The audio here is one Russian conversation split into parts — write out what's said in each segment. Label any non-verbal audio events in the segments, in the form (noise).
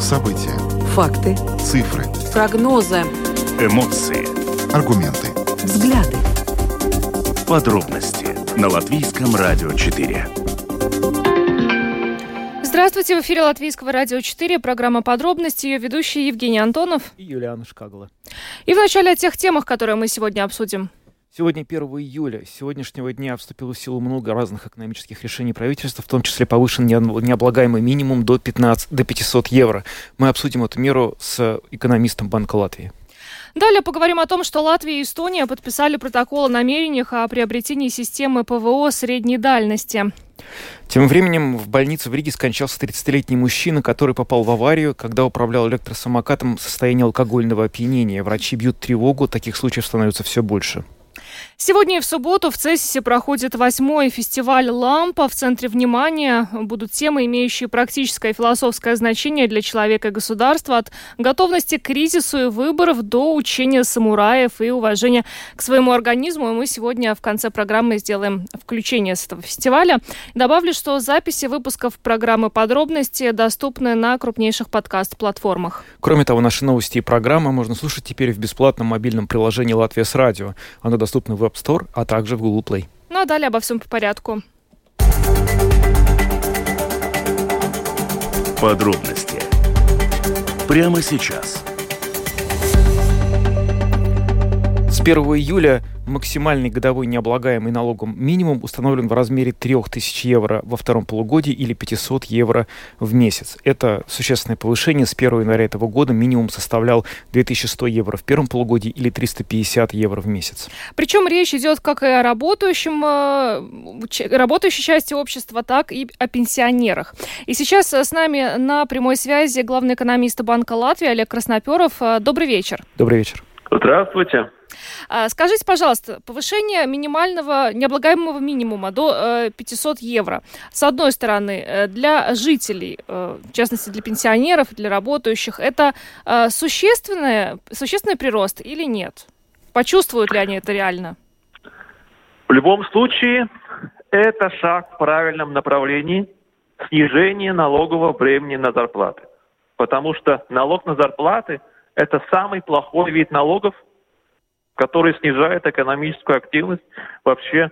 События. Факты. Цифры. Прогнозы. Эмоции. Аргументы. Взгляды. Подробности на Латвийском радио 4. Здравствуйте, в эфире Латвийского радио 4, программа «Подробности», ее ведущий Евгений Антонов и Юлиана Шкагла. И в начале о тех темах, которые мы сегодня обсудим. Сегодня 1 июля. С сегодняшнего дня вступило в силу много разных экономических решений правительства, в том числе повышен необлагаемый минимум до, 15, до 500 евро. Мы обсудим эту меру с экономистом Банка Латвии. Далее поговорим о том, что Латвия и Эстония подписали протокол о намерениях о приобретении системы ПВО средней дальности. Тем временем в больнице в Риге скончался 30-летний мужчина, который попал в аварию, когда управлял электросамокатом в состоянии алкогольного опьянения. Врачи бьют тревогу, таких случаев становится все больше. Сегодня и в субботу в Цессисе проходит восьмой фестиваль «Лампа». В центре внимания будут темы, имеющие практическое и философское значение для человека и государства, от готовности к кризису и выборов до учения самураев и уважения к своему организму. И мы сегодня в конце программы сделаем включение с этого фестиваля. Добавлю, что записи выпусков программы «Подробности» доступны на крупнейших подкаст-платформах. Кроме того, наши новости и программы можно слушать теперь в бесплатном мобильном приложении «Латвия с радио». Оно доступно в App Store, а также в Google Play. Ну а далее обо всем по порядку. Подробности прямо сейчас. С 1 июля Максимальный годовой необлагаемый налогом минимум установлен в размере 3000 евро во втором полугодии или 500 евро в месяц. Это существенное повышение. С 1 января этого года минимум составлял 2100 евро в первом полугодии или 350 евро в месяц. Причем речь идет как и о работающем, э, работающей части общества, так и о пенсионерах. И сейчас с нами на прямой связи главный экономист Банка Латвии Олег Красноперов. Добрый вечер. Добрый вечер. Здравствуйте. А, скажите, пожалуйста, повышение минимального необлагаемого минимума до 500 э, евро, с одной стороны, э, для жителей, э, в частности для пенсионеров, для работающих, это существенный, существенный прирост или нет? Почувствуют ли они это реально? В любом случае, это шаг в правильном направлении снижения налогового бремени на зарплаты. Потому что налог на зарплаты – это самый плохой вид налогов, который снижает экономическую активность, вообще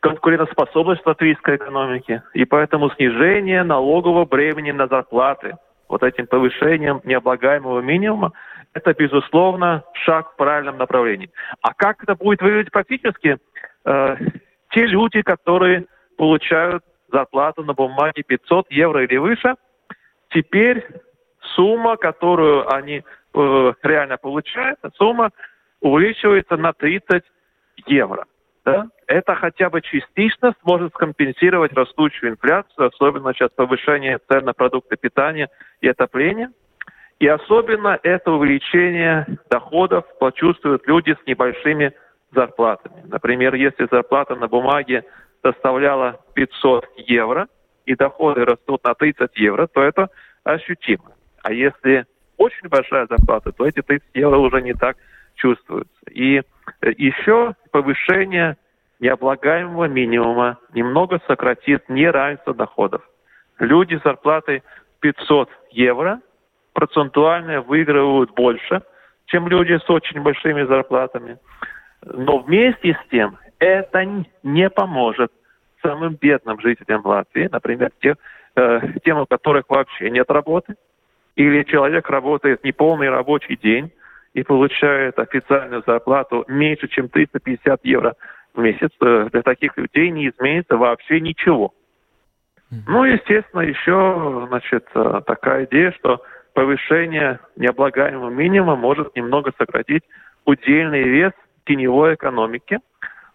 конкурентоспособность латвийской экономики. И поэтому снижение налогового бремени на зарплаты, вот этим повышением необлагаемого минимума, это, безусловно, шаг в правильном направлении. А как это будет выглядеть практически? Э, те люди, которые получают зарплату на бумаге 500 евро или выше, теперь сумма, которую они э, реально получают, сумма увеличивается на 30 евро. Да? Это хотя бы частично сможет скомпенсировать растущую инфляцию, особенно сейчас повышение цен на продукты питания и отопления. И особенно это увеличение доходов почувствуют люди с небольшими зарплатами. Например, если зарплата на бумаге составляла 500 евро, и доходы растут на 30 евро, то это ощутимо. А если очень большая зарплата, то эти 30 евро уже не так чувствуется. И э, еще повышение необлагаемого минимума немного сократит неравенство доходов. Люди с зарплатой 500 евро процентуально выигрывают больше, чем люди с очень большими зарплатами. Но вместе с тем это не поможет самым бедным жителям Латвии, например, тех, э, тем, у которых вообще нет работы, или человек работает неполный рабочий день, и получает официальную зарплату меньше, чем 350 евро в месяц, э, для таких людей не изменится вообще ничего. Ну, естественно, еще, значит, э, такая идея, что повышение необлагаемого минимума может немного сократить удельный вес теневой экономики.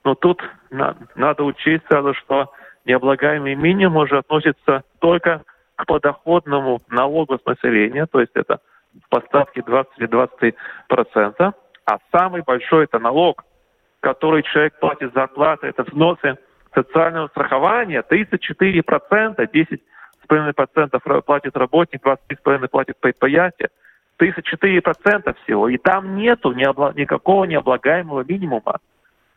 Но тут на, надо учесть сразу, что необлагаемый минимум уже относится только к подоходному налогу с населения, то есть это поставки 20 или 23 процента, а самый большой это налог, который человек платит зарплаты, это взносы социального страхования, 34 процента, 10 процентов платит работник, 23,5% платит предприятие. 34 процента всего. И там нету необла- никакого необлагаемого минимума.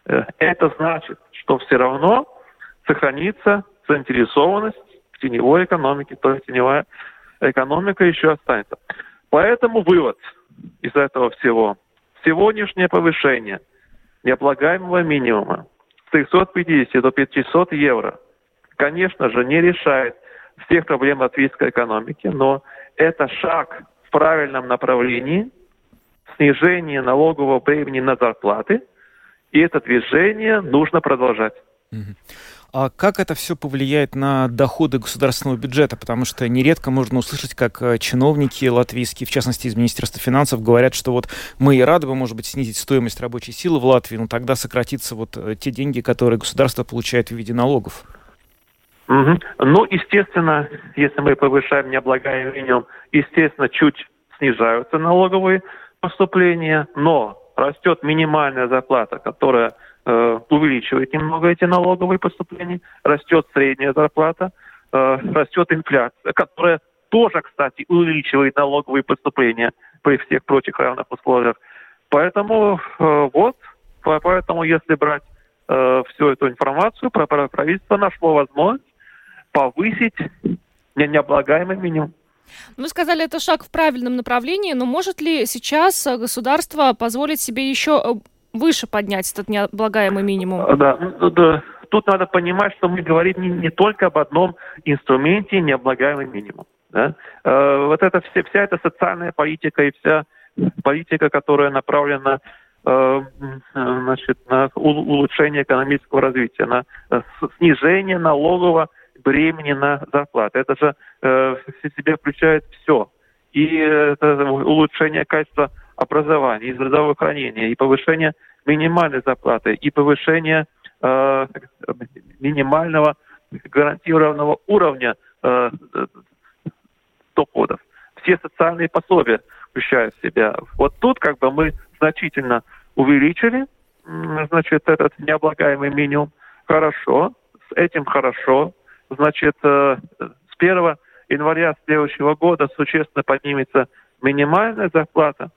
Э, это значит, что все равно сохранится заинтересованность в теневой экономике, то есть теневая экономика еще останется. Поэтому вывод из этого всего. Сегодняшнее повышение необлагаемого минимума с 350 до 500 евро, конечно же, не решает всех проблем латвийской экономики, но это шаг в правильном направлении снижение налогового бремени на зарплаты, и это движение нужно продолжать. А как это все повлияет на доходы государственного бюджета? Потому что нередко можно услышать, как э, чиновники латвийские, в частности из Министерства финансов, говорят, что вот мы и рады бы, может быть, снизить стоимость рабочей силы в Латвии, но тогда сократится вот э, те деньги, которые государство получает в виде налогов. Угу. Ну, естественно, если мы повышаем необлагаемый минимум, естественно, чуть снижаются налоговые поступления, но растет минимальная зарплата, которая э, увеличивает немного эти налоговые поступления, растет средняя зарплата, э, растет инфляция, которая тоже, кстати, увеличивает налоговые поступления при всех прочих равных условиях. Поэтому э, вот, поэтому если брать всю эту информацию, правительство нашло возможность повысить необлагаемый минимум. Вы сказали, это шаг в правильном направлении, но может ли сейчас государство позволить себе еще выше поднять этот необлагаемый минимум? Э, да, ну, да. Тут надо понимать, что мы говорим не, не только об одном инструменте необлагаемый минимум. Да? Э, вот это все, вся эта социальная политика и вся политика, которая направлена э, значит, на улучшение экономического развития, на снижение налогового бремени на зарплаты. Это же э, в себе включает все. И это улучшение качества образования, и здравоохранения, и повышение минимальной зарплаты, и повышение э, минимального гарантированного уровня э, доходов. Все социальные пособия включают в себя. Вот тут как бы мы значительно увеличили, значит, этот необлагаемый минимум. Хорошо, с этим хорошо. Значит, э, с 1 января следующего года существенно поднимется минимальная зарплата.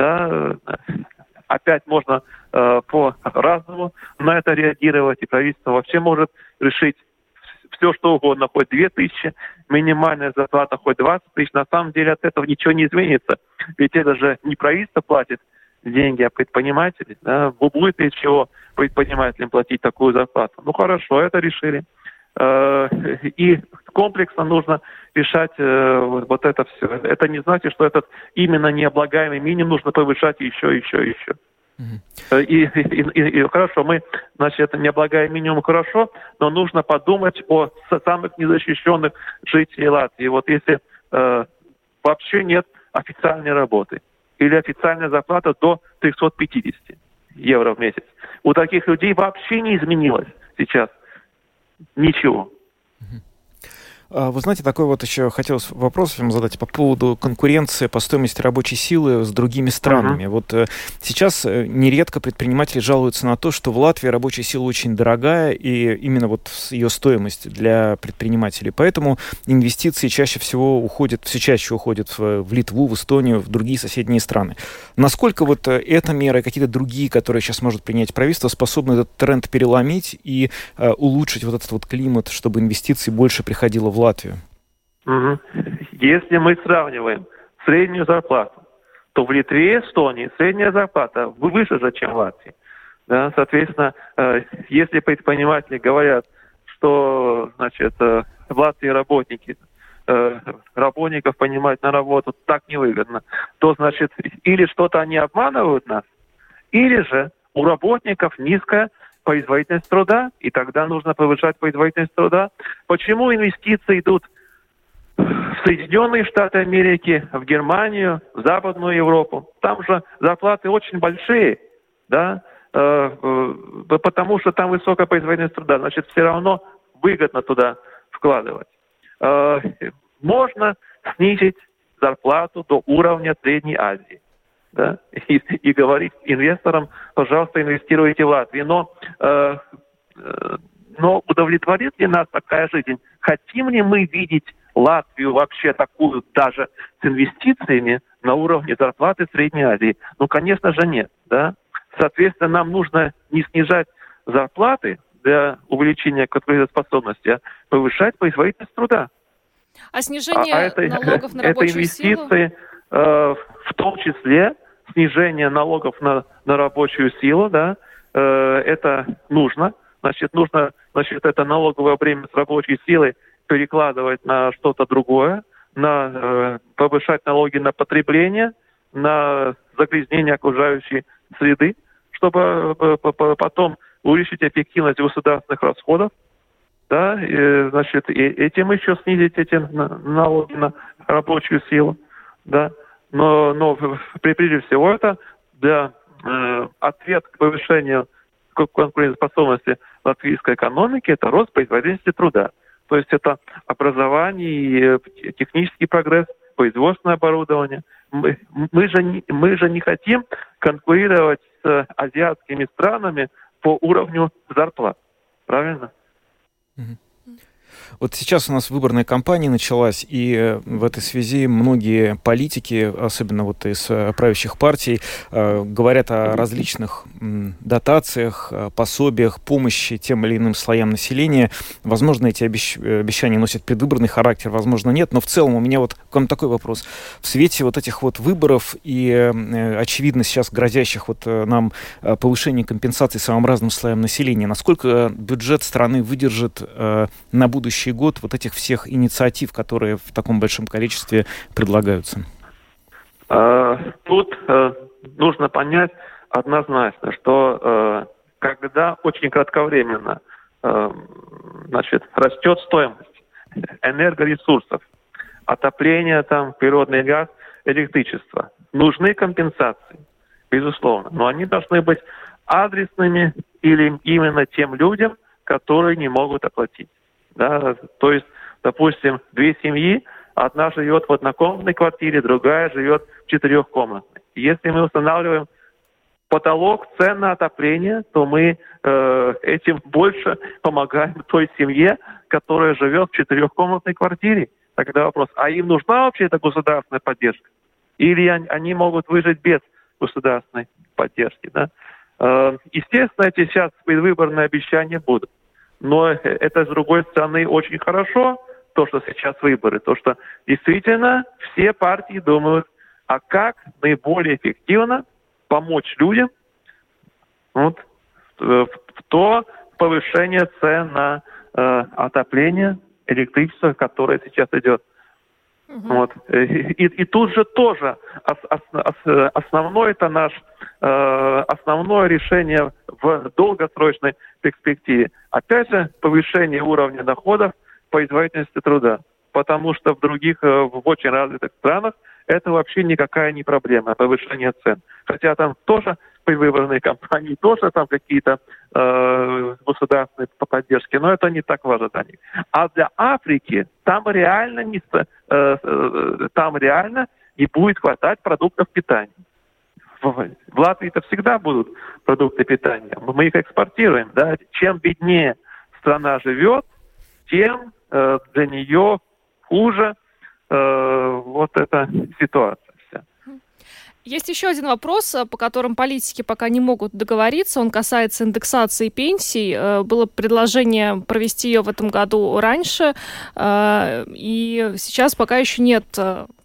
Да, опять можно э, по-разному на это реагировать, и правительство вообще может решить все, что угодно, хоть 2 тысячи, минимальная зарплата хоть 20 тысяч. На самом деле от этого ничего не изменится. Ведь это же не правительство платит деньги, а предприниматели. Да? Будет из чего предпринимателям платить такую зарплату. Ну хорошо, это решили. Э, и комплексно нужно решать э, вот это все. Это не значит, что этот именно необлагаемый минимум нужно повышать еще, еще, еще. Uh-huh. И, и, и, и хорошо, мы, значит, это необлагаемый минимум хорошо, но нужно подумать о самых незащищенных жителей Латвии. Вот если э, вообще нет официальной работы или официальная зарплата до 350 евро в месяц. У таких людей вообще не изменилось сейчас ничего. А, вы знаете, такой вот еще хотелось вопрос вам задать по поводу конкуренции по стоимости рабочей силы с другими странами. Uh-huh. Вот э, сейчас э, нередко предприниматели жалуются на то, что в Латвии рабочая сила очень дорогая, и именно вот ее стоимость для предпринимателей. Поэтому инвестиции чаще всего уходят, все чаще уходят в, в Литву, в Эстонию, в другие соседние страны. Насколько вот э, эта мера и какие-то другие, которые сейчас может принять правительство, способны этот тренд переломить и э, улучшить вот этот вот климат, чтобы инвестиций больше приходило в Латвию? Если мы сравниваем среднюю зарплату, то в Литве и Эстонии средняя зарплата выше же, чем в Латвии. Да, соответственно, э, если предприниматели говорят, что значит, э, в Латвии работники э, работников понимать на работу так невыгодно, то значит или что-то они обманывают нас, или же у работников низкая производительность труда, и тогда нужно повышать производительность труда. Почему инвестиции идут в Соединенные Штаты Америки, в Германию, в Западную Европу? Там же зарплаты очень большие, да, э, э, потому что там высокая производительность труда. Значит, все равно выгодно туда вкладывать. Э, можно снизить зарплату до уровня Средней Азии да, и, и говорить инвесторам, пожалуйста, инвестируйте в Латвию. Но, э, э, но удовлетворит ли нас такая жизнь? Хотим ли мы видеть Латвию вообще такую даже с инвестициями на уровне зарплаты Средней Азии? Ну, конечно же, нет. Да? Соответственно, нам нужно не снижать зарплаты для увеличения конкурентоспособности, а повышать производительность труда. А снижение а, а это, налогов на (laughs) рабочую это инвестиции, Э, в том числе снижение налогов на, на рабочую силу, да, э, это нужно. Значит, нужно, значит, это налоговое бремя с рабочей силой перекладывать на что-то другое, на э, повышать налоги на потребление, на загрязнение окружающей среды, чтобы э, потом увеличить эффективность государственных расходов, да, и, значит, и этим еще снизить эти налоги на рабочую силу да, но, но прежде всего это для э, ответ к повышению конкурентоспособности латвийской экономики это рост производительности труда. То есть это образование, технический прогресс, производственное оборудование. Мы, мы, же, не, мы же не хотим конкурировать с азиатскими странами по уровню зарплат. Правильно? Mm-hmm. Вот сейчас у нас выборная кампания началась, и э, в этой связи многие политики, особенно вот из э, правящих партий, э, говорят о различных дотациях, пособиях, помощи тем или иным слоям населения. Возможно, эти обещания носят предвыборный характер, возможно, нет. Но в целом у меня вот к вам такой вопрос. В свете вот этих вот выборов и, очевидно, сейчас грозящих вот нам повышения компенсаций самым разным слоям населения, насколько бюджет страны выдержит на будущее следующий год вот этих всех инициатив, которые в таком большом количестве предлагаются? А, тут э, нужно понять однозначно, что э, когда очень кратковременно э, значит, растет стоимость энергоресурсов, отопление, там, природный газ, электричество, нужны компенсации, безусловно, но они должны быть адресными или именно тем людям, которые не могут оплатить. Да? То есть, допустим, две семьи, одна живет в однокомнатной квартире, другая живет в четырехкомнатной. Если мы устанавливаем потолок цен на отопление, то мы э, этим больше помогаем той семье, которая живет в четырехкомнатной квартире. Тогда вопрос, а им нужна вообще эта государственная поддержка? Или они, могут выжить без государственной поддержки? Да? Э, естественно, эти сейчас предвыборные обещания будут. Но это, с другой стороны, очень хорошо, то, что сейчас выборы, то, что действительно все партии думают, а как наиболее эффективно помочь людям вот, в то повышение цен на э, отопление, электричество, которое сейчас идет. Угу. Вот. И, и тут же тоже ос, ос, ос, основное это наш э, основное решение в долгосрочной перспективе. Опять же, повышение уровня доходов, производительности труда. Потому что в других, э, в очень развитых странах это вообще никакая не проблема, повышение цен. Хотя там тоже предвыборные кампании, тоже там какие-то э, государственные поддержки, но это не так важно для них. А для Африки там реально не, э, э, там реально не будет хватать продуктов питания. В Латвии это всегда будут продукты питания. Мы их экспортируем. Да? Чем беднее страна живет, тем э, для нее хуже э, вот эта ситуация. Есть еще один вопрос, э, по которым политики пока не могут договориться. Он касается индексации пенсий. Э, было предложение провести ее в этом году раньше, э, и сейчас пока еще нет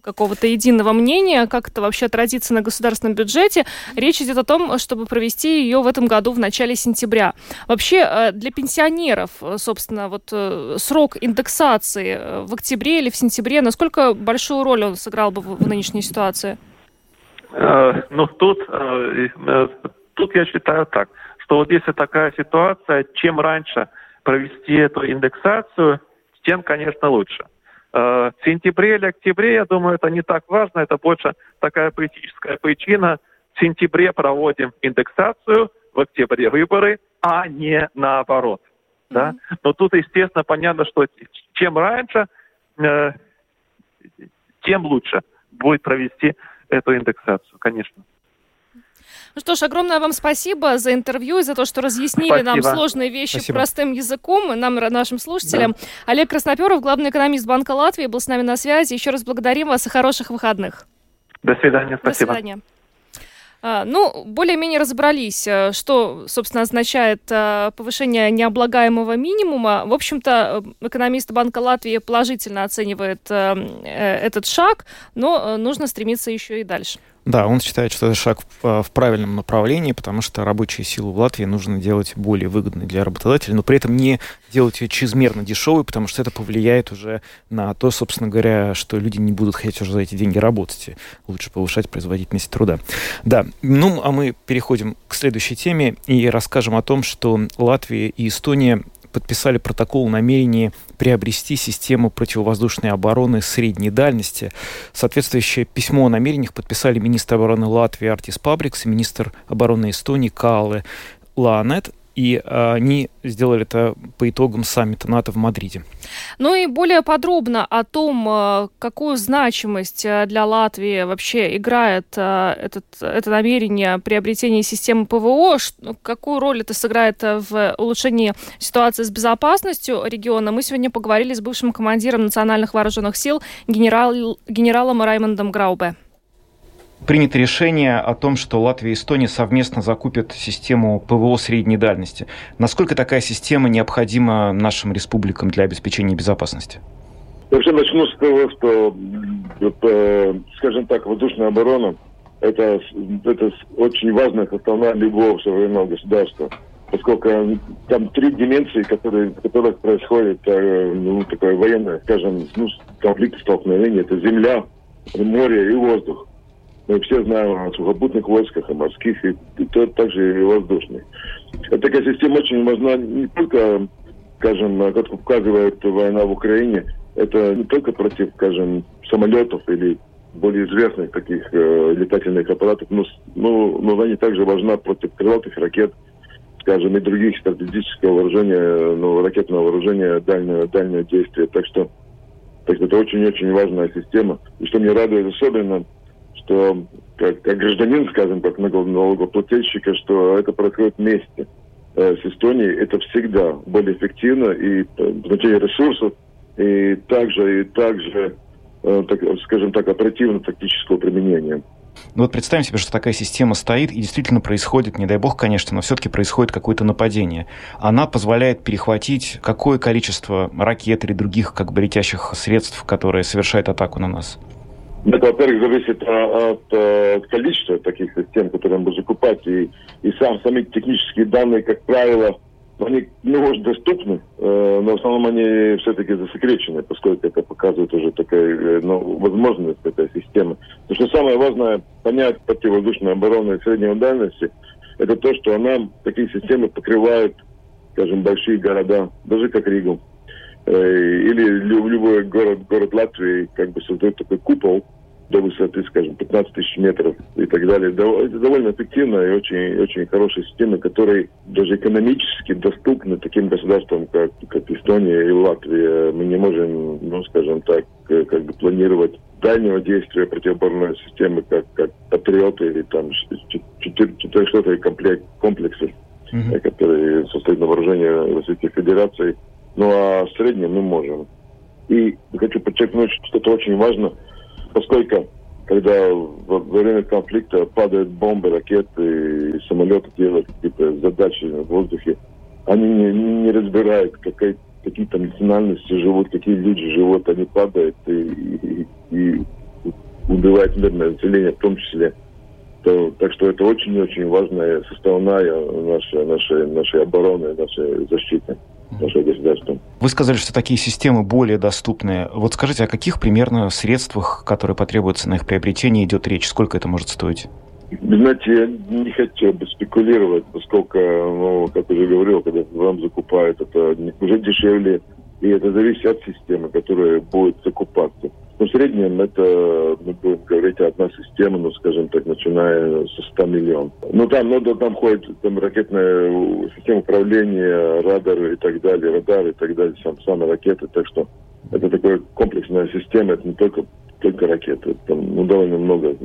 какого-то единого мнения, как это вообще отразится на государственном бюджете. Речь идет о том, чтобы провести ее в этом году в начале сентября. Вообще для пенсионеров, собственно, вот срок индексации в октябре или в сентябре, насколько большую роль он сыграл бы в нынешней ситуации? Э, ну, тут, э, э, тут я считаю так, что вот если такая ситуация, чем раньше провести эту индексацию, тем, конечно, лучше. В сентябре или октябре, я думаю, это не так важно, это больше такая политическая причина. В сентябре проводим индексацию, в октябре выборы, а не наоборот. Да? Но тут, естественно, понятно, что чем раньше, тем лучше будет провести эту индексацию, конечно. Ну что ж, огромное вам спасибо за интервью и за то, что разъяснили спасибо. нам сложные вещи спасибо. простым языком, нам, нашим слушателям. Да. Олег Красноперов, главный экономист Банка Латвии, был с нами на связи. Еще раз благодарим вас и хороших выходных. До свидания, спасибо. До свидания. А, ну, более-менее разобрались, э, что, собственно, означает э, повышение необлагаемого минимума. В общем-то, экономист Банка Латвии положительно оценивает этот шаг, но нужно стремиться еще и дальше. Да, он считает, что это шаг в, а, в правильном направлении, потому что рабочие силы в Латвии нужно делать более выгодной для работодателя, но при этом не делать ее чрезмерно дешевой, потому что это повлияет уже на то, собственно говоря, что люди не будут хотеть уже за эти деньги работать. И лучше повышать производительность труда. Да, ну а мы переходим к следующей теме и расскажем о том, что Латвия и Эстония подписали протокол намерения приобрести систему противовоздушной обороны средней дальности. Соответствующее письмо о намерениях подписали министр обороны Латвии Артис Пабрикс и министр обороны Эстонии Каале Лаанет и а, они сделали это по итогам саммита НАТО в Мадриде. Ну и более подробно о том, а, какую значимость а, для Латвии вообще играет этот, это намерение приобретения системы ПВО, какую роль это сыграет в улучшении ситуации с безопасностью региона, мы сегодня поговорили с бывшим командиром национальных вооруженных сил генерал, генералом Раймондом Граубе принято решение о том, что Латвия и Эстония совместно закупят систему ПВО средней дальности. Насколько такая система необходима нашим республикам для обеспечения безопасности? Вообще начну с того, что, это, скажем так, воздушная оборона это, это очень важная составная любого современного государства, поскольку там три дименсии, которые, в которых происходит э, ну, такое военное, скажем, ну, конфликт, столкновение. Это земля, море и воздух. Мы все знаем о сухопутных войсках, о морских, и, и то, также и воздушных. Эта такая система очень важна не только, скажем, как указывает война в Украине, это не только против, скажем, самолетов или более известных таких э, летательных аппаратов, но, но, но она не также важна против крылатых ракет, скажем, и других стратегического вооружения, ну, ракетного вооружения дальнего, дальнего действия. Так что, так что это очень-очень важная система. И что мне радует особенно, что как, как гражданин, скажем, как налогоплательщика, что это происходит вместе э, с Эстонией, это всегда более эффективно и э, в значении ресурсов, и также, и также, э, так, скажем так, оперативно-тактического применения. Ну вот представим себе, что такая система стоит, и действительно происходит, не дай бог, конечно, но все-таки происходит какое-то нападение. Она позволяет перехватить какое количество ракет или других как бы летящих средств, которые совершают атаку на нас? Это, во-первых, зависит от, от количества таких систем, которые мы закупать. И, и сам, сами технические данные, как правило, они, ну, может, доступны, э, но в основном они все-таки засекречены, поскольку это показывает уже такая э, ну, возможность этой системы. Потому что самое важное понять противовоздушную оборону средней дальности, это то, что она, такие системы покрывают, скажем, большие города, даже как Ригу. Э, или любой город, город Латвии как бы создает такой купол, до высоты, скажем, 15 тысяч метров и так далее. Это довольно эффективная и очень, очень хорошая система, которая даже экономически доступна таким государствам, как, как Эстония и Латвия. Мы не можем, ну, скажем так, как бы планировать дальнего действия противоборной системы, как, как патриоты или там четырехсотые комплект, комплексы, mm-hmm. которые состоят на вооружении Российской Федерации. Ну а в среднем мы можем. И хочу подчеркнуть, что это очень важно – поскольку когда во время конфликта падают бомбы, ракеты, и самолеты делают какие-то задачи в воздухе, они не, не разбирают, какая, какие там национальности живут, какие люди живут, они падают и, и, и убивают мирное население в том числе. То, так что это очень-очень важная составная нашей, нашей, нашей обороны, нашей защиты нашего государства. Вы сказали, что такие системы более доступны. Вот скажите, о каких примерно средствах, которые потребуются на их приобретение, идет речь? Сколько это может стоить? Знаете, я не хотел бы спекулировать, поскольку, ну, как уже говорил, когда вам закупают, это уже дешевле, и это зависит от системы, которая будет закупаться. Ну, в среднем это, мы будем говорить, одна система, ну, скажем так, начиная со 100 миллионов. Ну, там, ну, там ходит там, ракетная система управления, радар и так далее, радар и так далее, сам, сами ракеты. Так что это такая комплексная система, это не только только ракеты. Там ну, довольно много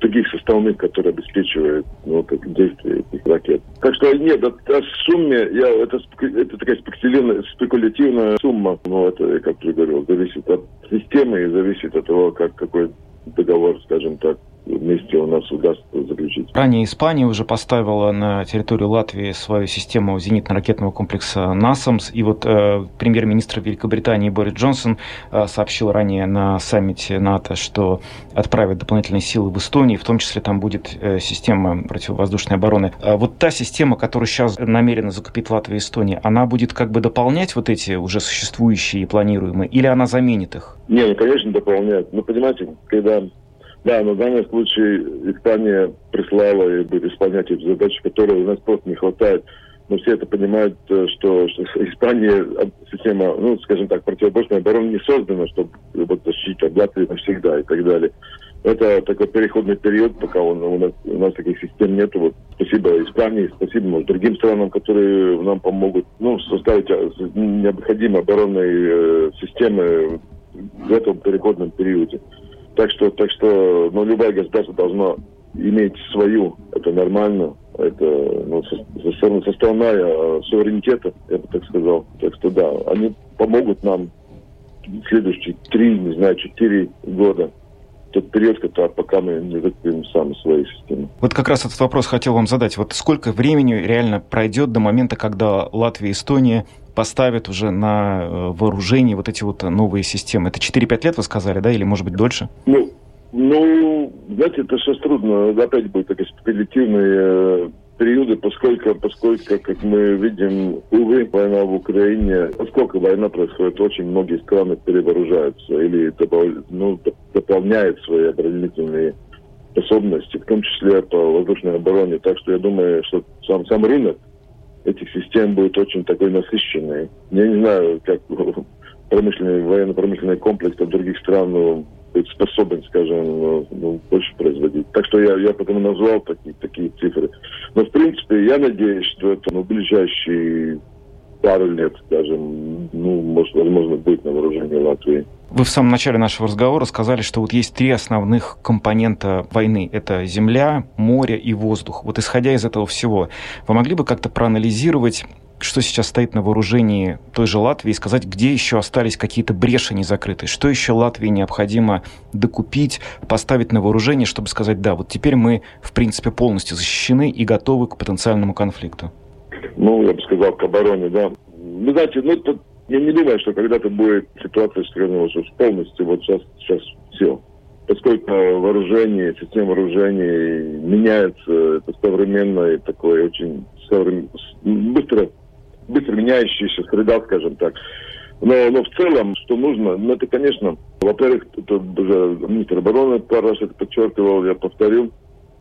других составных, которые обеспечивают ну, как действие этих ракет. Так что нет, о, сумме, я, это, это такая спекулятивная, спекулятивная сумма, но это, как я говорил, зависит от системы и зависит от того, как, какой договор, скажем так, вместе у нас удастся заключить. Ранее Испания уже поставила на территорию Латвии свою систему зенитно-ракетного комплекса «Насамс». И вот э, премьер-министр Великобритании Борис Джонсон э, сообщил ранее на саммите НАТО, что отправит дополнительные силы в Эстонию, в том числе там будет э, система противовоздушной обороны. А вот та система, которую сейчас намерена закупить Латвия и Эстония, она будет как бы дополнять вот эти уже существующие и планируемые, или она заменит их? Не, ну, конечно, дополняет. Ну, понимаете, когда да, но в данном случае Испания прислала и будет исполнять эти задачи, которые у нас просто не хватает. Но все это понимают, э, что, что (laughs) Испания, система, ну, скажем так, противоборственной обороны не создана, чтобы вот, защитить от Латвии навсегда и так далее. Это такой переходный период, пока он, у, нас, у нас таких систем нету. Вот, спасибо Испании, спасибо может, другим странам, которые нам помогут ну, составить э, необходимые оборонные э, системы в этом переходном периоде. Так что, так что, ну, любое государство должно иметь свою, это нормально, это ну, со, со стороны э, суверенитета, я бы так сказал. Так что да, они помогут нам следующие три, не знаю, четыре года тот период, когда, пока мы не закупим сами свои системы. Вот как раз этот вопрос хотел вам задать. Вот сколько времени реально пройдет до момента, когда Латвия и Эстония поставят уже на э, вооружение вот эти вот новые системы? Это 4-5 лет, вы сказали, да, или может быть дольше? Ну, ну, знаете, это сейчас трудно. Опять будет такие спекулятивные э, периоды, поскольку, поскольку, как мы видим, увы, война в Украине, поскольку война происходит, очень многие страны перевооружаются или ну, дополняют свои оборонительные способности, в том числе по воздушной обороне. Так что я думаю, что сам, сам рынок этих систем будет очень такой насыщенный. Я не знаю, как промышленный, военно-промышленный комплекс других стран ну, способен, скажем, ну, ну, больше производить. Так что я, я потом назвал такие, такие цифры. Но, в принципе, я надеюсь, что это ну, ближайшие пару лет, скажем, ну, может, возможно, будет на вооружении Латвии. Вы в самом начале нашего разговора сказали, что вот есть три основных компонента войны. Это земля, море и воздух. Вот исходя из этого всего, вы могли бы как-то проанализировать что сейчас стоит на вооружении той же Латвии, и сказать, где еще остались какие-то бреши не закрытые, что еще Латвии необходимо докупить, поставить на вооружение, чтобы сказать, да, вот теперь мы, в принципе, полностью защищены и готовы к потенциальному конфликту. Ну, я бы сказал, к обороне, да. Вы знаете, ну, тут я не думаю, что когда-то будет ситуация, что полностью вот сейчас, сейчас все. Поскольку вооружение, система вооружений меняется, это современное, такое очень быстро быстро меняющаяся среда, скажем так. Но, но в целом, что нужно, ну, это, конечно, во-первых, это уже министр обороны пару раз это подчеркивал, я повторил,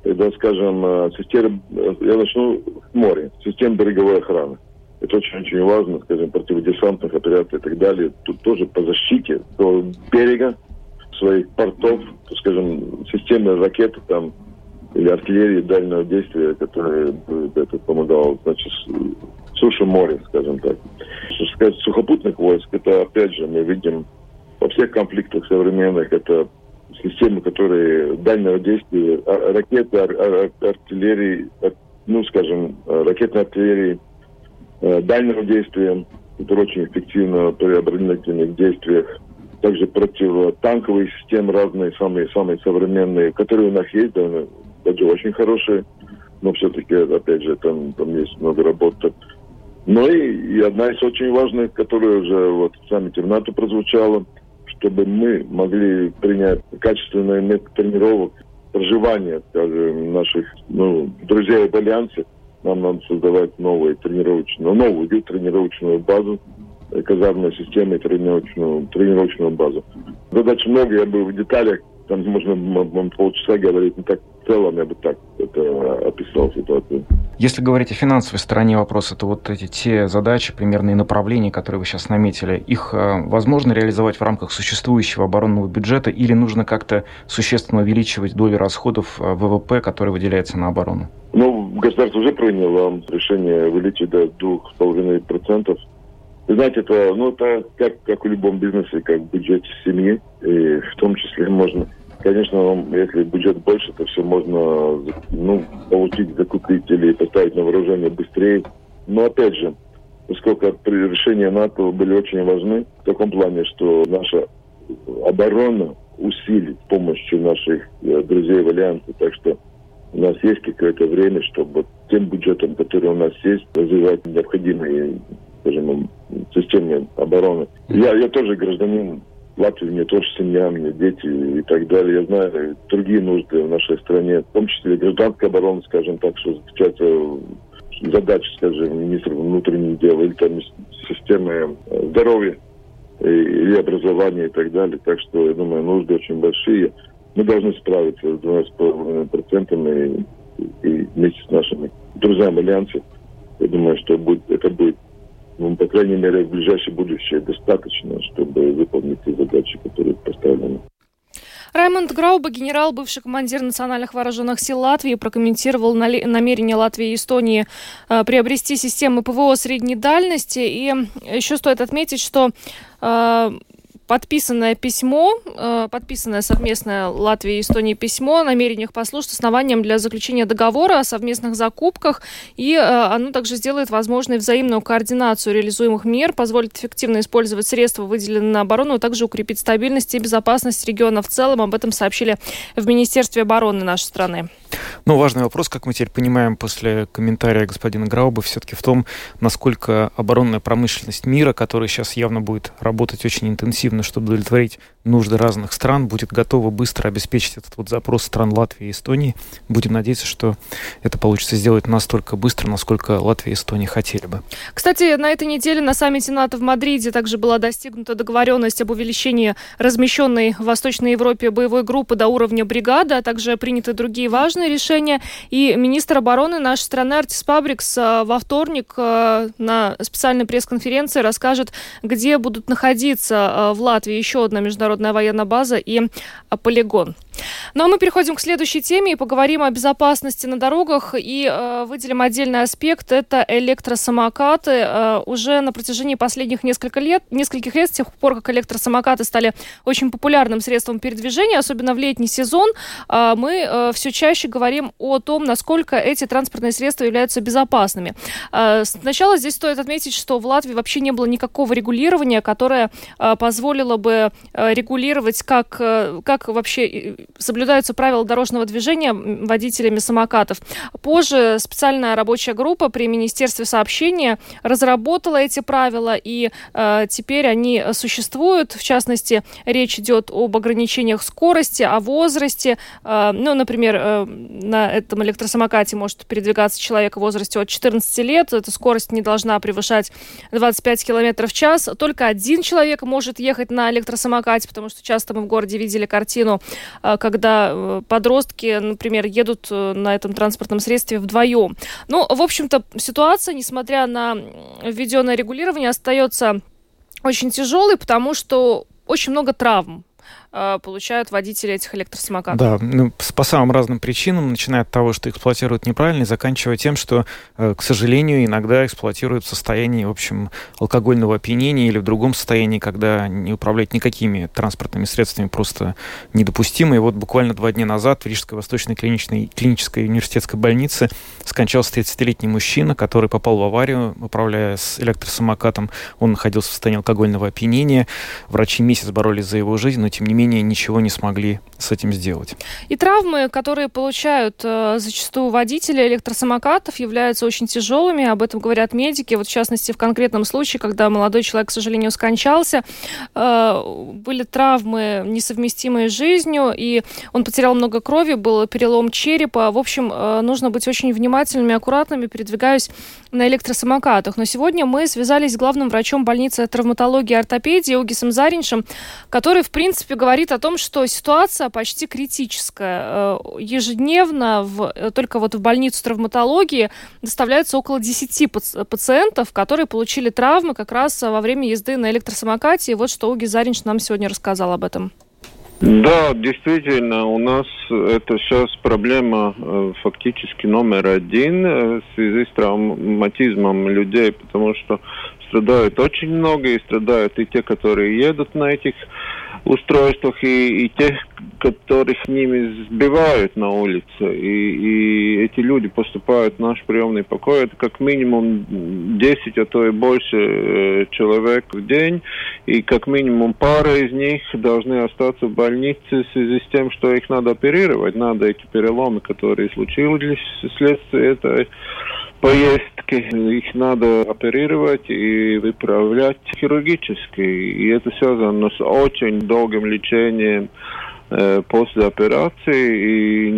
когда, скажем, э, система, э, я начну с моря, система береговой охраны. Это очень-очень важно, скажем, противодесантных операций и так далее. Тут тоже по защите до берега, своих портов, скажем, системы ракеты там, или артиллерии дальнего действия, которая это помогала, значит, суше море, скажем так. Что сказать, сухопутных войск, это опять же мы видим во всех конфликтах современных, это системы, которые дальнего действия, а, ракеты, ар, ар, артиллерии, ну, скажем, ракетной артиллерии э, дальнего действия, которые очень эффективно при оборонительных действиях. Также противотанковые системы разные, самые, самые современные, которые у нас есть, да, даже очень хорошие, но все-таки, опять же, там, там есть много работы. Ну и, и одна из очень важных, которая уже вот в саммите в НАТО прозвучала, чтобы мы могли принять качественные метод тренировок, проживания, скажем, наших ну, друзей в Альянсе. Нам надо создавать новую тренировочную, новую тренировочную базу, э, казармную систему и тренировочную, тренировочную базу. Задач много, я бы в деталях, там можно полчаса говорить, но так целом я бы так это описал ситуацию. Если говорить о финансовой стороне вопроса, то вот эти те задачи, примерные направления, которые вы сейчас наметили, их э, возможно реализовать в рамках существующего оборонного бюджета или нужно как-то существенно увеличивать долю расходов э, ВВП, который выделяется на оборону? Ну, государство уже приняло решение увеличить до 2,5%. Вы знаете, это, ну, это как, как в любом бизнесе, как в бюджете семьи, и в том числе можно Конечно, если бюджет больше, то все можно ну, получить, закупить или поставить на вооружение быстрее. Но опять же, поскольку решения НАТО были очень важны в таком плане, что наша оборона усилить с помощью наших э, друзей в Альянсе. Так что у нас есть какое-то время, чтобы тем бюджетом, который у нас есть, развивать необходимые, скажем, системы обороны. Я, я тоже гражданин Латвии, у меня тоже семья, у меня дети и так далее. Я знаю другие нужды в нашей стране, в том числе гражданская оборона, скажем так, что заключается задачи, скажем, министра внутренних дел или там системы э, здоровья и образования и так далее. Так что, я думаю, нужды очень большие. Мы должны справиться с 12,5% и, и вместе с нашими друзьями Альянса. Я думаю, что будет, это будет, ну, по крайней мере, в ближайшее будущее достаточно, чтобы выполнить те задачи, которые поставлены. Раймонд Грауба, генерал, бывший командир национальных вооруженных сил Латвии, прокомментировал намерение Латвии и Эстонии э, приобрести системы ПВО средней дальности. И еще стоит отметить, что э, подписанное письмо, э, подписанное совместное Латвии и Эстонии письмо о намерениях послужит основанием для заключения договора о совместных закупках, и э, оно также сделает возможной взаимную координацию реализуемых мер, позволит эффективно использовать средства, выделенные на оборону, а также укрепить стабильность и безопасность региона в целом. Об этом сообщили в Министерстве обороны нашей страны. Ну, важный вопрос, как мы теперь понимаем после комментария господина Грауба, все-таки в том, насколько оборонная промышленность мира, которая сейчас явно будет работать очень интенсивно, чтобы удовлетворить нужды разных стран, будет готова быстро обеспечить этот вот запрос стран Латвии и Эстонии. Будем надеяться, что это получится сделать настолько быстро, насколько Латвия и Эстония хотели бы. Кстати, на этой неделе на саммите НАТО в Мадриде также была достигнута договоренность об увеличении размещенной в Восточной Европе боевой группы до уровня бригады, а также приняты другие важные решения. И министр обороны нашей страны Артис Пабрикс э, во вторник э, на специальной пресс-конференции расскажет, где будут находиться э, в Латвии еще одна международная военная база и полигон. Ну а мы переходим к следующей теме и поговорим о безопасности на дорогах и э, выделим отдельный аспект. Это электросамокаты. Э, уже на протяжении последних нескольких лет, нескольких лет, с тех пор, как электросамокаты стали очень популярным средством передвижения, особенно в летний сезон, э, мы э, все чаще говорим о том, насколько эти транспортные средства являются безопасными. Э, сначала здесь стоит отметить, что в Латвии вообще не было никакого регулирования, которое э, позволило бы э, регулировать, как, э, как вообще соблюдаются правила дорожного движения водителями самокатов. Позже специальная рабочая группа при Министерстве сообщения разработала эти правила, и э, теперь они существуют. В частности, речь идет об ограничениях скорости, о возрасте. Э, ну, например, э, на этом электросамокате может передвигаться человек в возрасте от 14 лет. Эта скорость не должна превышать 25 км в час. Только один человек может ехать на электросамокате, потому что часто мы в городе видели картину, э, когда э, подростки, например, едут э, на этом транспортном средстве вдвоем. Ну, в общем-то, ситуация, несмотря на введенное регулирование, остается очень тяжелой, потому что очень много травм получают водители этих электросамокатов? Да, ну, по самым разным причинам, начиная от того, что эксплуатируют неправильно, и заканчивая тем, что, э, к сожалению, иногда эксплуатируют в состоянии, в общем, алкогольного опьянения или в другом состоянии, когда не управлять никакими транспортными средствами просто недопустимо. И вот буквально два дня назад в Рижской Восточной клиничной, клинической университетской больнице скончался 30-летний мужчина, который попал в аварию, управляя с электросамокатом. Он находился в состоянии алкогольного опьянения. Врачи месяц боролись за его жизнь, но тем не менее ничего не смогли с этим сделать. И травмы, которые получают э, зачастую водители электросамокатов, являются очень тяжелыми. Об этом говорят медики. Вот в частности, в конкретном случае, когда молодой человек, к сожалению, скончался, э, были травмы, несовместимые с жизнью, и он потерял много крови, был перелом черепа. В общем, э, нужно быть очень внимательными, аккуратными, передвигаясь на электросамокатах. Но сегодня мы связались с главным врачом больницы травматологии и ортопедии Угисом Зариншем, который, в принципе, говорит о том, что ситуация почти критическая. Э, ежедневно в, э, только вот в больницу травматологии доставляются около 10 пациентов, которые получили травмы как раз во время езды на электросамокате. И вот что Уги Заринч нам сегодня рассказал об этом. Да, действительно, у нас это сейчас проблема э, фактически номер один в связи с травматизмом людей, потому что страдают очень много, и страдают и те, которые едут на этих устройствах и, и тех, которых ними сбивают на улице. И, и эти люди поступают в наш приемный покой. Это как минимум 10, а то и больше э, человек в день. И как минимум пара из них должны остаться в больнице в связи с тем, что их надо оперировать. Надо эти переломы, которые случились вследствие этой поездки, их надо оперировать и выправлять хирургически. И это связано с очень долгим лечением Э, после операции и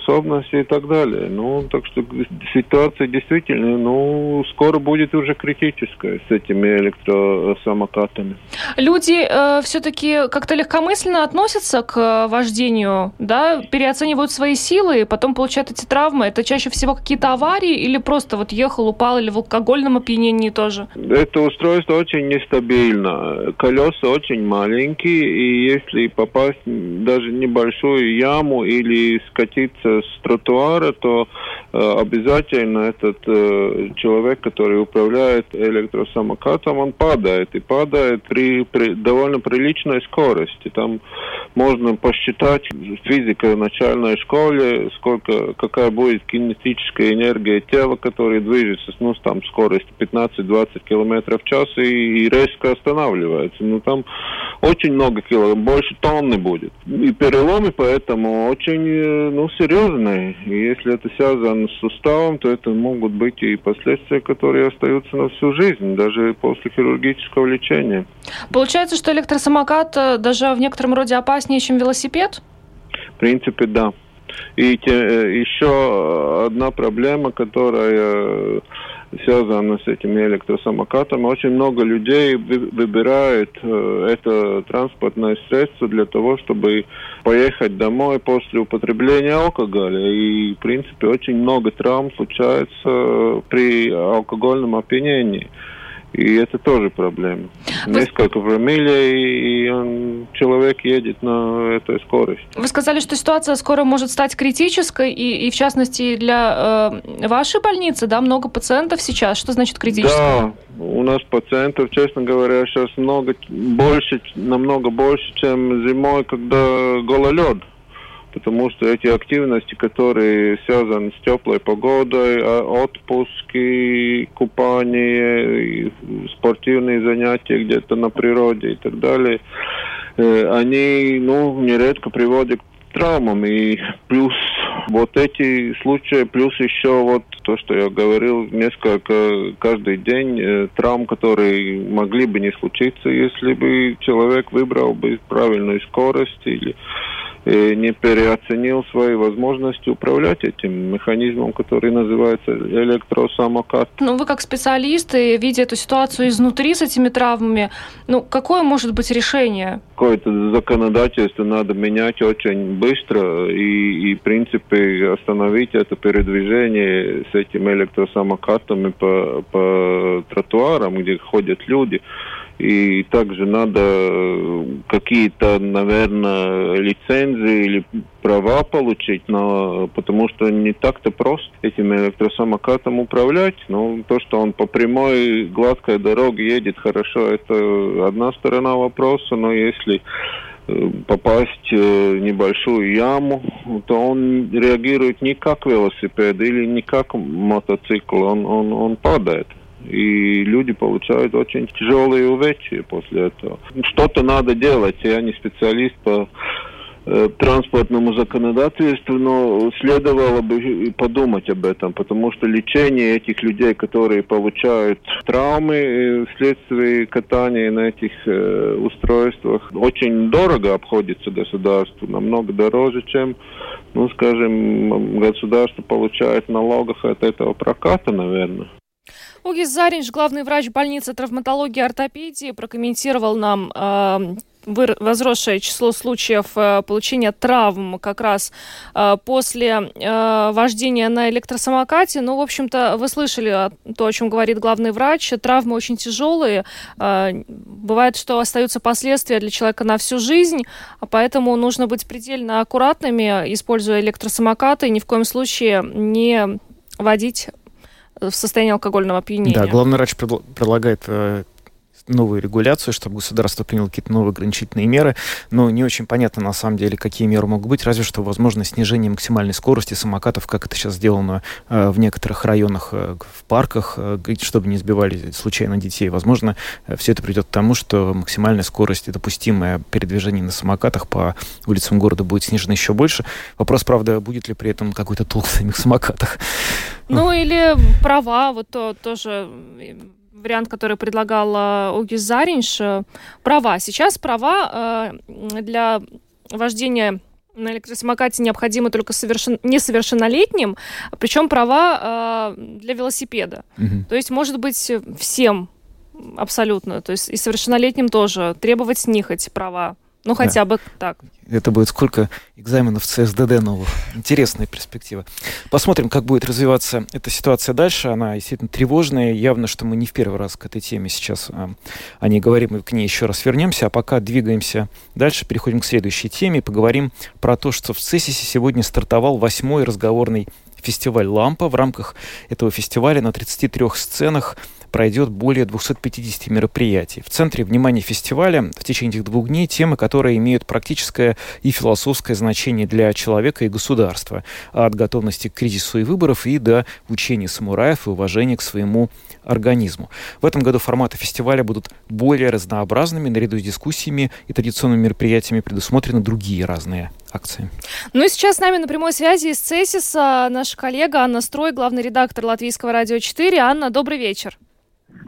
нетрудоспособности и так далее. Ну, так что ситуация действительно, ну, скоро будет уже критическая с этими электросамокатами. Люди э, все-таки как-то легкомысленно относятся к вождению, да, переоценивают свои силы и потом получают эти травмы. Это чаще всего какие-то аварии или просто вот ехал, упал или в алкогольном опьянении тоже? Это устройство очень нестабильно. Колеса очень маленькие, и если попасть даже небольшую яму или скатиться с тротуара, то э, обязательно этот э, человек, который управляет электросамокатом, он падает. И падает при, при довольно приличной скорости. Там можно посчитать физика в начальной школе, сколько, какая будет кинетическая энергия тела, которое движется, ну, там скорость 15-20 километров в час и, и резко останавливается. Ну, там очень много кило, больше тонны будет и переломы, поэтому очень э, ну, серьезные. И если это связано с суставом, то это могут быть и последствия, которые остаются на всю жизнь, даже после хирургического лечения. Получается, что электросамокат э, даже в некотором роде опаснее, чем велосипед? В принципе, да. И те, э, еще одна проблема, которая связано с этими электросамокатами. Очень много людей выбирает э, это транспортное средство для того, чтобы поехать домой после употребления алкоголя. И, в принципе, очень много травм случается при алкогольном опьянении. И это тоже проблема. Вы... Несколько фамилий, и он, человек едет на этой скорости. Вы сказали, что ситуация скоро может стать критической, и, и в частности для э, вашей больницы, да, много пациентов сейчас. Что значит критической? Да, у нас пациентов, честно говоря, сейчас много, больше, намного больше, чем зимой, когда гололед потому что эти активности, которые связаны с теплой погодой, а, отпуски, купание, спортивные занятия где-то на природе и так далее, э, они ну, нередко приводят к травмам. И плюс вот эти случаи, плюс еще вот то, что я говорил, несколько каждый день э, травм, которые могли бы не случиться, если бы человек выбрал бы правильную скорость или не переоценил свои возможности управлять этим механизмом, который называется электросамокат. Ну, вы как специалисты, видя эту ситуацию изнутри с этими травмами, ну, какое может быть решение? Какое-то законодательство надо менять очень быстро и, и, в принципе, остановить это передвижение с этими электросамокатами по, по тротуарам, где ходят люди. И также надо э, какие-то, наверное, лицензии или права получить, но потому что не так-то просто этим электросамокатом управлять. Ну, то, что он по прямой гладкой дороге едет хорошо, это одна сторона вопроса, но если э, попасть в небольшую яму, то он реагирует не как велосипед или не как мотоцикл, он, он, он падает и люди получают очень тяжелые увечья после этого. Что-то надо делать, я не специалист по э, транспортному законодательству, но следовало бы подумать об этом, потому что лечение этих людей, которые получают травмы э, вследствие катания на этих э, устройствах, очень дорого обходится государству, намного дороже, чем, ну, скажем, государство получает налогов от этого проката, наверное. Огис Заринч, главный врач больницы травматологии и ортопедии, прокомментировал нам э, возросшее число случаев э, получения травм как раз э, после э, вождения на электросамокате. Ну, в общем-то, вы слышали то, о чем говорит главный врач. Травмы очень тяжелые. Бывает, что остаются последствия для человека на всю жизнь, а поэтому нужно быть предельно аккуратными, используя электросамокаты, и ни в коем случае не водить в состоянии алкогольного опьянения. Да, главный врач предлагает э, новую регуляцию, чтобы государство приняло какие-то новые ограничительные меры, но не очень понятно на самом деле, какие меры могут быть, разве что, возможно, снижение максимальной скорости самокатов, как это сейчас сделано э, в некоторых районах, э, в парках, э, чтобы не сбивали случайно детей. Возможно, все это придет к тому, что максимальная скорость и допустимое передвижение на самокатах по улицам города будет снижена еще больше. Вопрос, правда, будет ли при этом какой-то толк в самих самокатах. Ну или права, вот то, тоже вариант, который предлагала Огис Заринш, э, права. Сейчас права э, для вождения на электросамокате необходимы только совершен... несовершеннолетним, причем права э, для велосипеда. Угу. То есть, может быть, всем абсолютно, то есть и совершеннолетним тоже требовать с них эти права. Ну, хотя да. бы так. Это будет сколько экзаменов ЦСДД новых. Интересная перспектива. Посмотрим, как будет развиваться эта ситуация дальше. Она действительно тревожная. Явно, что мы не в первый раз к этой теме сейчас а, о ней говорим и к ней еще раз вернемся. А пока двигаемся дальше, переходим к следующей теме. Поговорим про то, что в ЦЕСИСе сегодня стартовал восьмой разговорный фестиваль «Лампа». В рамках этого фестиваля на 33 сценах пройдет более 250 мероприятий. В центре внимания фестиваля в течение этих двух дней темы, которые имеют практическое и философское значение для человека и государства. От готовности к кризису и выборов и до учения самураев и уважения к своему организму. В этом году форматы фестиваля будут более разнообразными. Наряду с дискуссиями и традиционными мероприятиями предусмотрены другие разные акции. Ну и сейчас с нами на прямой связи из ЦЕСИСа наша коллега Анна Строй, главный редактор Латвийского радио 4. Анна, добрый вечер.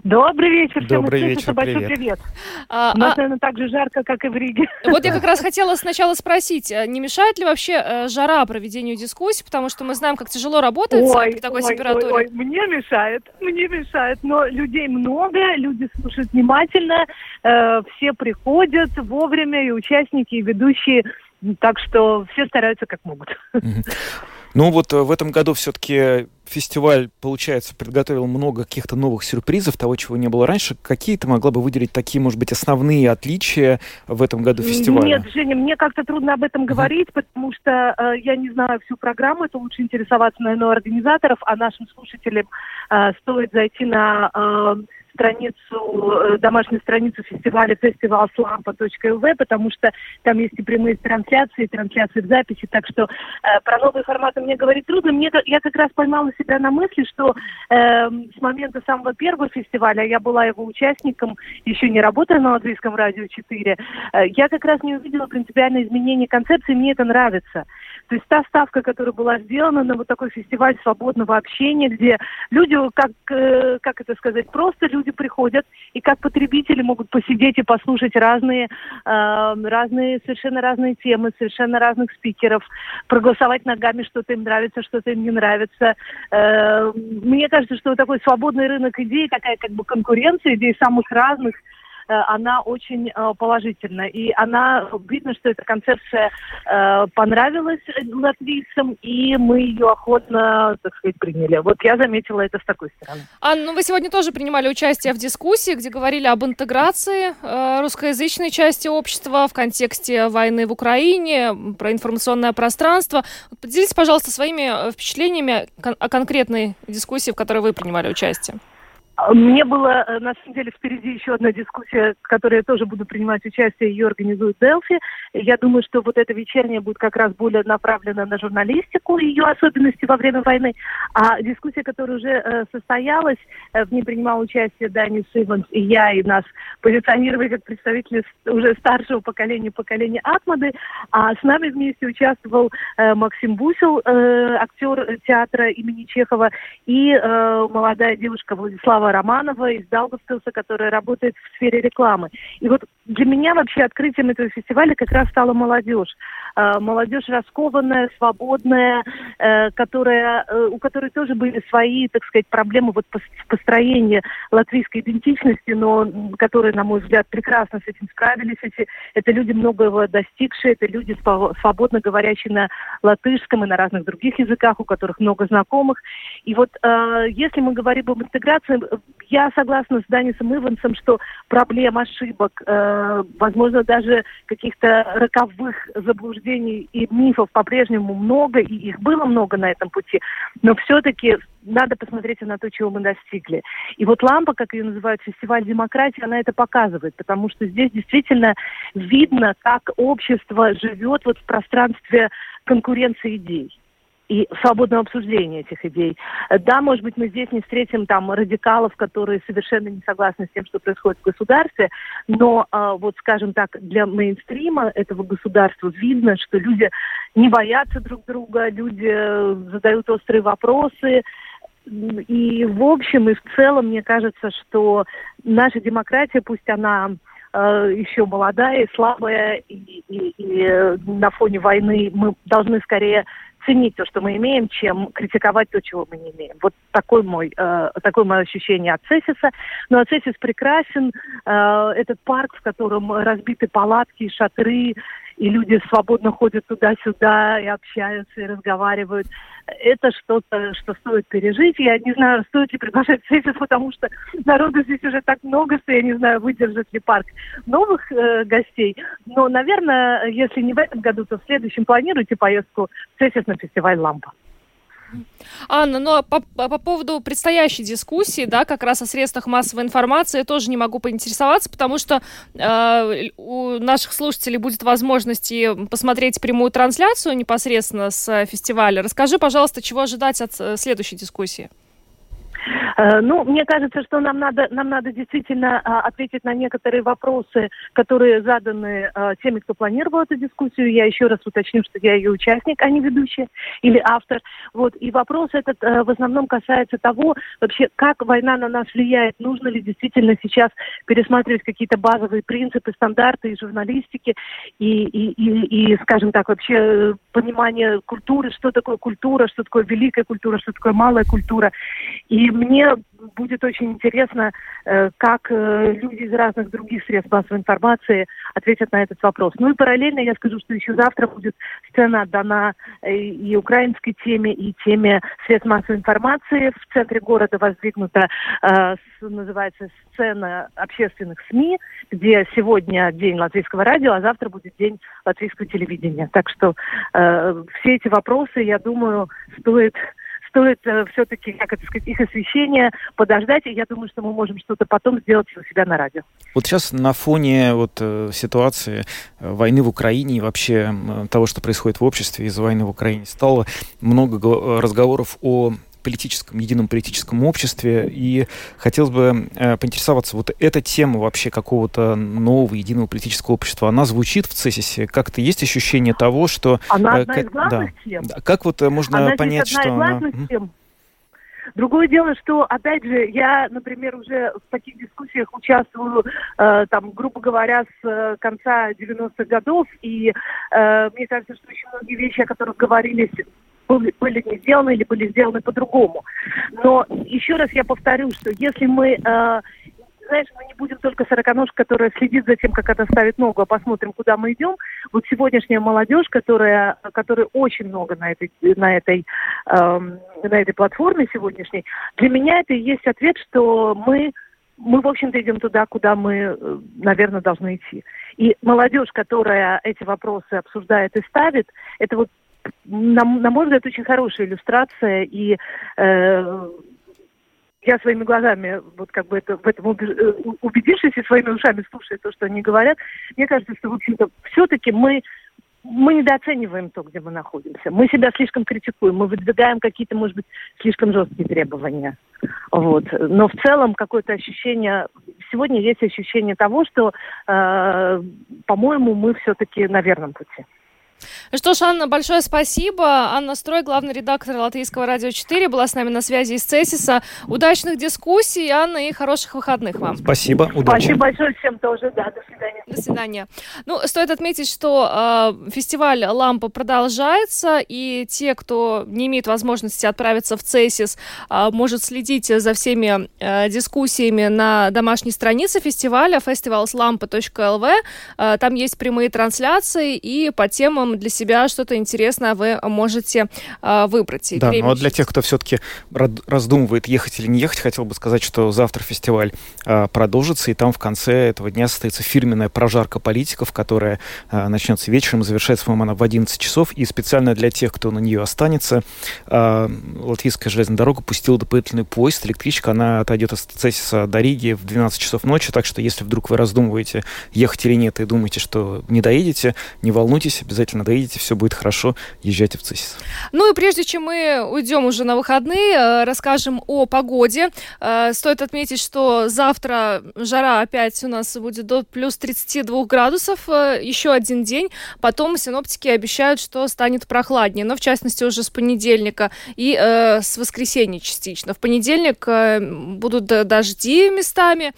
Добрый вечер всем. Добрый вечер, большой привет. привет. А, У нас, а... наверное, так же жарко, как и в Риге. Вот я как (laughs) раз хотела сначала спросить, а не мешает ли вообще э, жара проведению дискуссий, потому что мы знаем, как тяжело работать ой, при такой ой, температуре. Ой, ой, мне мешает, мне мешает, но людей много, люди слушают внимательно, э, все приходят вовремя, и участники, и ведущие, так что все стараются как могут. (laughs) Ну вот э, в этом году все-таки фестиваль, получается, подготовил много каких-то новых сюрпризов, того, чего не было раньше. Какие ты могла бы выделить такие, может быть, основные отличия в этом году фестиваля? Нет, Женя, мне как-то трудно об этом говорить, потому что э, я не знаю всю программу, это лучше интересоваться, наверное, организаторов, а нашим слушателям э, стоит зайти на... Э, страницу, э, домашнюю страницу фестиваля festivalslampa.lv, потому что там есть и прямые трансляции, и трансляции в записи, так что э, про новые форматы мне говорить трудно. Мне, я как раз поймала себя на мысли, что э, с момента самого первого фестиваля, я была его участником, еще не работая на Латвийском радио 4, э, я как раз не увидела принципиальное изменение концепции, мне это нравится. То есть та ставка, которая была сделана на вот такой фестиваль свободного общения, где люди, как, э, как это сказать, просто люди приходят и как потребители могут посидеть и послушать разные, э, разные совершенно разные темы, совершенно разных спикеров, проголосовать ногами, что-то им нравится, что-то им не нравится. Э, мне кажется, что такой свободный рынок идей, такая как бы конкуренция идей самых разных, она очень э, положительна. И она, видно, что эта концепция э, понравилась латвийцам, и мы ее охотно, так сказать, приняли. Вот я заметила это с такой стороны. Анна, ну вы сегодня тоже принимали участие в дискуссии, где говорили об интеграции русскоязычной части общества в контексте войны в Украине, про информационное пространство. Поделитесь, пожалуйста, своими впечатлениями о конкретной дискуссии, в которой вы принимали участие. Мне было, э, на самом деле, впереди еще одна дискуссия, в которой я тоже буду принимать участие, ее организует Делфи. Я думаю, что вот эта вечерняя будет как раз более направлена на журналистику, ее особенности во время войны. А дискуссия, которая уже э, состоялась, э, в ней принимал участие Дани Сиванс и я, и нас позиционировали как представители уже старшего поколения, поколения Атмады. А с нами вместе участвовал э, Максим Бусел, э, актер театра имени Чехова, и э, молодая девушка Владислава Романова из Даугавпилса, которая работает в сфере рекламы. И вот для меня вообще открытием этого фестиваля как раз стала молодежь. Э, молодежь раскованная, свободная, э, которая, э, у которой тоже были свои, так сказать, проблемы вот построения латвийской идентичности, но которые, на мой взгляд, прекрасно с этим справились. Эти, это люди многого достигшие, это люди свободно говорящие на латышском и на разных других языках, у которых много знакомых. И вот если мы говорим об интеграции, я согласна с Данисом Ивансом, что проблем, ошибок, э, возможно, даже каких-то роковых заблуждений и мифов по-прежнему много, и их было много на этом пути, но все-таки надо посмотреть на то, чего мы достигли. И вот лампа, как ее называют, фестиваль демократии, она это показывает, потому что здесь действительно видно, как общество живет вот в пространстве конкуренции идей и свободного обсуждения этих идей. Да, может быть, мы здесь не встретим там радикалов, которые совершенно не согласны с тем, что происходит в государстве, но э, вот, скажем так, для мейнстрима этого государства видно, что люди не боятся друг друга, люди задают острые вопросы, и в общем и в целом мне кажется, что наша демократия, пусть она э, еще молодая и слабая, и, и, и на фоне войны мы должны скорее ценить то, что мы имеем, чем критиковать то, чего мы не имеем. Вот такой мой, э, такое мое ощущение от Цесиса. Но ну, Цесис прекрасен. Э, этот парк, в котором разбиты палатки, шатры, и люди свободно ходят туда-сюда и общаются, и разговаривают. Это что-то, что стоит пережить. Я не знаю, стоит ли приглашать Цесис, потому что народу здесь уже так много, что я не знаю, выдержит ли парк новых э, гостей. Но, наверное, если не в этом году, то в следующем планируйте поездку в Цесис на фестиваль «Лампа». Анна, но ну, а по, по поводу предстоящей дискуссии, да, как раз о средствах массовой информации, я тоже не могу поинтересоваться, потому что э, у наших слушателей будет возможность посмотреть прямую трансляцию непосредственно с фестиваля. Расскажи, пожалуйста, чего ожидать от э, следующей дискуссии? Э, ну, мне кажется, что нам надо, нам надо действительно а, ответить на некоторые вопросы, которые заданы а, теми, кто планировал эту дискуссию. Я еще раз уточню, что я ее участник, а не ведущая или автор. Вот. И вопрос этот а, в основном касается того, вообще, как война на нас влияет. Нужно ли действительно сейчас пересматривать какие-то базовые принципы, стандарты и журналистики, и, и, и, и, скажем так, вообще понимание культуры, что такое культура, что такое великая культура, что такое малая культура. И мне будет очень интересно, э, как э, люди из разных других средств массовой информации ответят на этот вопрос. Ну и параллельно я скажу, что еще завтра будет сцена отдана э, и украинской теме, и теме средств массовой информации. В центре города воздвигнута, называется, сцена общественных СМИ, где сегодня день латвийского радио, а завтра будет день латвийского телевидения. Так что все эти вопросы, я думаю, стоит стоит э, все-таки, как это сказать, их освещение подождать, и я думаю, что мы можем что-то потом сделать у себя на радио. Вот сейчас на фоне вот э, ситуации э, войны в Украине и вообще э, того, что происходит в обществе из-за войны в Украине, стало много э, разговоров о политическом, едином политическом обществе. И хотелось бы э, поинтересоваться, вот эта тема вообще какого-то нового единого политического общества, она звучит в ЦЕСИСе? Как-то есть ощущение того, что... Она э, одна как, из главных да, тем. Да, как вот э, можно она понять, одна что из главных она... тем. Другое дело, что, опять же, я, например, уже в таких дискуссиях участвую, э, там, грубо говоря, с э, конца 90-х годов, и э, мне кажется, что очень многие вещи, о которых говорились были, были не сделаны или были сделаны по-другому. Но еще раз я повторю, что если мы э, знаешь, мы не будем только сороконожка, которая следит за тем, как это ставит ногу, а посмотрим, куда мы идем. Вот сегодняшняя молодежь, которая, которая очень много на этой, на этой, эм, на этой платформе сегодняшней, для меня это и есть ответ, что мы мы, в общем-то, идем туда, куда мы, э, наверное, должны идти. И молодежь, которая эти вопросы обсуждает и ставит, это вот на, на мой взгляд, очень хорошая иллюстрация, и э, я своими глазами, вот как бы это, в этом э, убедившись и своими ушами слушая то, что они говорят, мне кажется, что, в общем-то, все-таки мы мы недооцениваем то, где мы находимся. Мы себя слишком критикуем, мы выдвигаем какие-то, может быть, слишком жесткие требования. Вот. Но в целом какое-то ощущение, сегодня есть ощущение того, что, э, по-моему, мы все-таки на верном пути. Ну что ж, Анна, большое спасибо. Анна Строй, главный редактор Латвийского радио 4, была с нами на связи из Цесиса. Удачных дискуссий, Анна, и хороших выходных вам. Спасибо, удачи. Спасибо большое всем тоже, да, до свидания. До свидания. Ну, стоит отметить, что э, фестиваль «Лампа» продолжается, и те, кто не имеет возможности отправиться в Цесис, э, может следить за всеми э, дискуссиями на домашней странице фестиваля festivalslampa.lv. Э, там есть прямые трансляции и по темам для себя что-то интересное вы можете э, выбрать. Да, но для тех, кто все-таки раздумывает, ехать или не ехать, хотел бы сказать, что завтра фестиваль э, продолжится, и там в конце этого дня состоится фирменная прожарка политиков, которая э, начнется вечером и завершается, по-моему, она в 11 часов. И специально для тех, кто на нее останется, э, Латвийская железная дорога пустила дополнительный поезд, электричка, она отойдет от Цесиса до Риги в 12 часов ночи, так что если вдруг вы раздумываете, ехать или нет, и думаете, что не доедете, не волнуйтесь, обязательно доедете, все будет хорошо, езжайте в Цесис. Ну и прежде чем мы уйдем уже на выходные, э, расскажем о погоде. Э, стоит отметить, что завтра жара опять у нас будет до плюс 32 градусов, э, еще один день. Потом синоптики обещают, что станет прохладнее, но в частности уже с понедельника и с воскресенья частично. В понедельник будут дожди местами,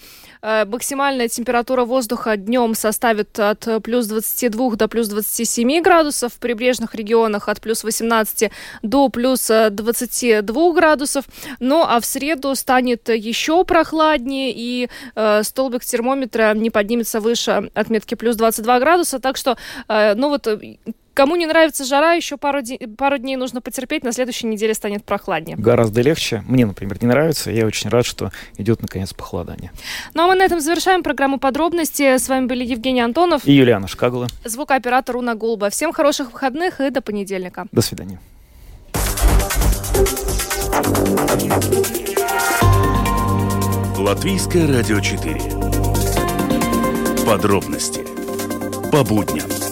максимальная температура воздуха днем составит от плюс 22 до плюс 27 градусов, в прибрежных регионах от плюс 18 до плюс 22 градусов. Ну а в среду станет еще прохладнее, и э, столбик термометра не поднимется выше отметки плюс 22 градуса. Так что, э, ну вот Кому не нравится жара, еще пару, пару дней нужно потерпеть, на следующей неделе станет прохладнее. Гораздо легче. Мне, например, не нравится. Я очень рад, что идет, наконец, похолодание. Ну а мы на этом завершаем программу подробности. С вами были Евгений Антонов и Юлиана Шкагула. Звукооператор Уна Голуба. Всем хороших выходных и до понедельника. До свидания. Латвийское радио 4. Подробности по будням.